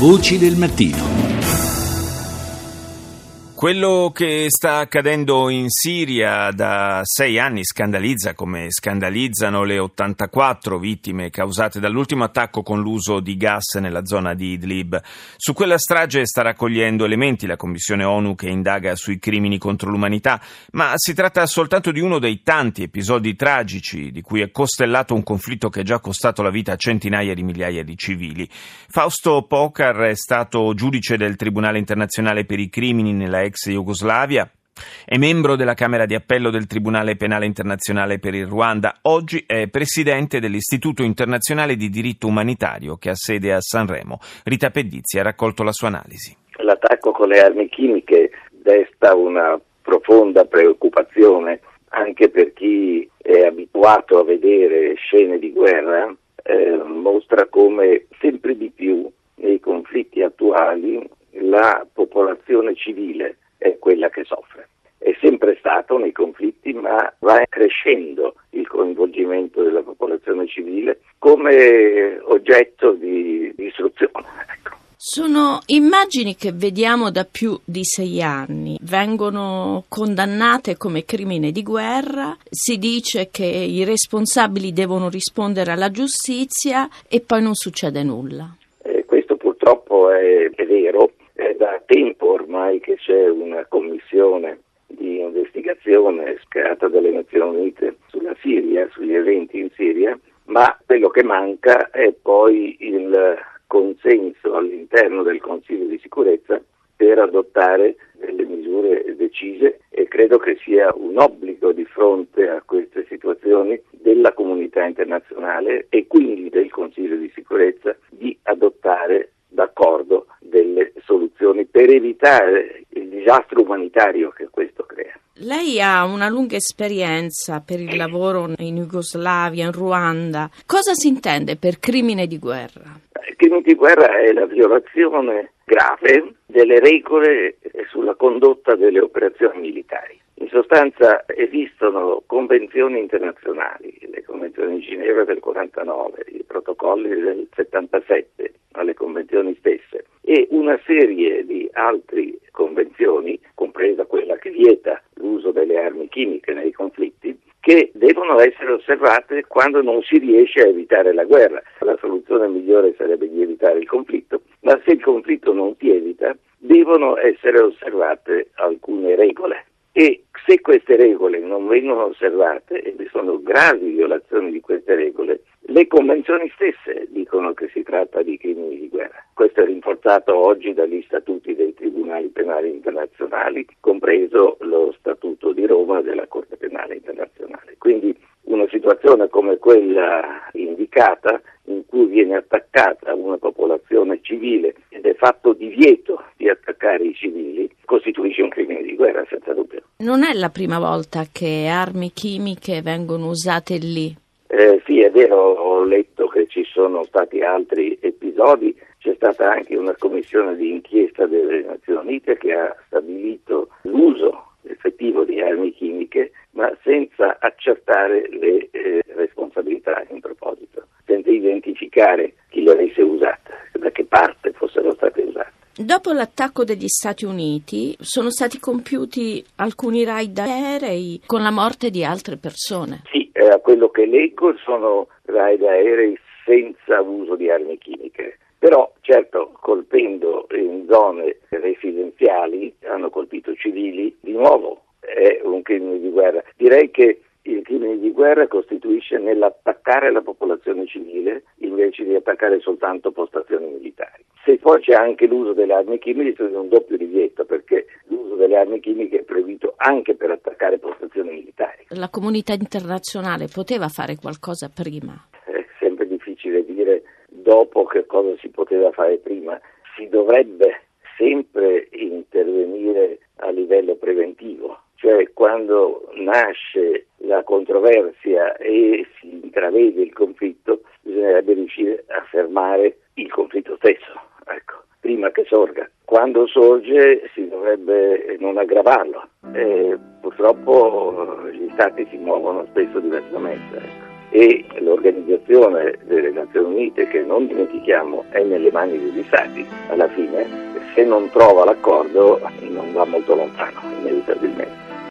Voci del mattino. Quello che sta accadendo in Siria da sei anni scandalizza come scandalizzano le 84 vittime causate dall'ultimo attacco con l'uso di gas nella zona di Idlib. Su quella strage sta raccogliendo elementi la Commissione ONU che indaga sui crimini contro l'umanità, ma si tratta soltanto di uno dei tanti episodi tragici di cui è costellato un conflitto che ha già costato la vita a centinaia di migliaia di civili. Fausto Pokar è stato giudice del Tribunale internazionale per i crimini nella ex Jugoslavia. È membro della Camera di Appello del Tribunale Penale Internazionale per il Ruanda. Oggi è presidente dell'Istituto Internazionale di Diritto Umanitario che ha sede a Sanremo. Rita Pedizzi ha raccolto la sua analisi. L'attacco con le armi chimiche desta una profonda preoccupazione anche per chi è abituato a vedere scene di guerra, eh, mostra come sempre di più nei conflitti attuali la popolazione civile è quella che soffre. È sempre stato nei conflitti, ma va crescendo il coinvolgimento della popolazione civile come oggetto di, di istruzione. Ecco. Sono immagini che vediamo da più di sei anni, vengono condannate come crimine di guerra, si dice che i responsabili devono rispondere alla giustizia e poi non succede nulla. Eh, questo purtroppo è, è vero, è da tempo ormai che c'è una commissione di investigazione creata dalle Nazioni Unite sulla Siria, sugli eventi in Siria, ma quello che manca è poi il consenso all'interno del Consiglio di sicurezza per adottare delle misure decise e credo che sia un obbligo di fronte a queste situazioni della comunità internazionale e quindi del Consiglio di sicurezza evitare il disastro umanitario che questo crea. Lei ha una lunga esperienza per il lavoro in Jugoslavia, in Ruanda. Cosa si intende per crimine di guerra? Il crimine di guerra è la violazione grave delle regole sulla condotta delle operazioni militari. In sostanza esistono convenzioni internazionali, le convenzioni di Ginevra del 49, i protocolli del 77 alle convenzioni stesse e una serie di altre convenzioni, compresa quella che vieta l'uso delle armi chimiche nei conflitti, che devono essere osservate quando non si riesce a evitare la guerra. La soluzione migliore sarebbe di evitare il conflitto, ma se il conflitto non si evita, devono essere osservate alcune regole e se queste regole non vengono osservate e vi sono gravi violazioni di queste regole, le convenzioni stesse dicono che si tratta di crimini di guerra. Questo è rinforzato oggi dagli statuti dei tribunali penali internazionali, compreso lo statuto di Roma della Corte penale internazionale. Quindi una situazione come quella indicata, in cui viene attaccata una popolazione civile ed è fatto divieto di attaccare i civili, costituisce un crimine di guerra senza dubbio. Non è la prima volta che armi chimiche vengono usate lì. Eh, sì, è vero, ho letto che ci sono stati altri episodi, c'è stata anche una commissione di inchiesta delle Nazioni Unite che ha stabilito l'uso effettivo di armi chimiche, ma senza accertare le eh, responsabilità in proposito, senza identificare chi le avesse usate, da che parte fossero state usate. Dopo l'attacco degli Stati Uniti sono stati compiuti alcuni raid aerei con la morte di altre persone. Sì, eh, a quello che leggo sono raid aerei senza uso di armi chimiche. Però certo colpendo in zone residenziali hanno colpito civili, di nuovo è un crimine di guerra. Direi che il crimine di guerra costituisce nell'attaccare la popolazione civile invece di attaccare soltanto postazioni militari. Se poi c'è anche l'uso delle armi chimiche, è un doppio divieto perché l'uso delle armi chimiche è proibito anche per attaccare postazioni militari. La comunità internazionale poteva fare qualcosa prima? È sempre difficile dire dopo che cosa si poteva fare prima. Si dovrebbe sempre intervenire a livello preventivo, cioè quando nasce la controversia e si intravede il conflitto, bisognerebbe riuscire a fermare il conflitto stesso, prima che sorga. Quando sorge si dovrebbe non aggravarlo. E purtroppo gli stati si muovono spesso diversamente. Ecco. e l'organizzazione delle Nazioni Unite, che non dimentichiamo è nelle mani degli Stati, alla fine se non trova l'accordo non va molto lontano, inevitabilmente.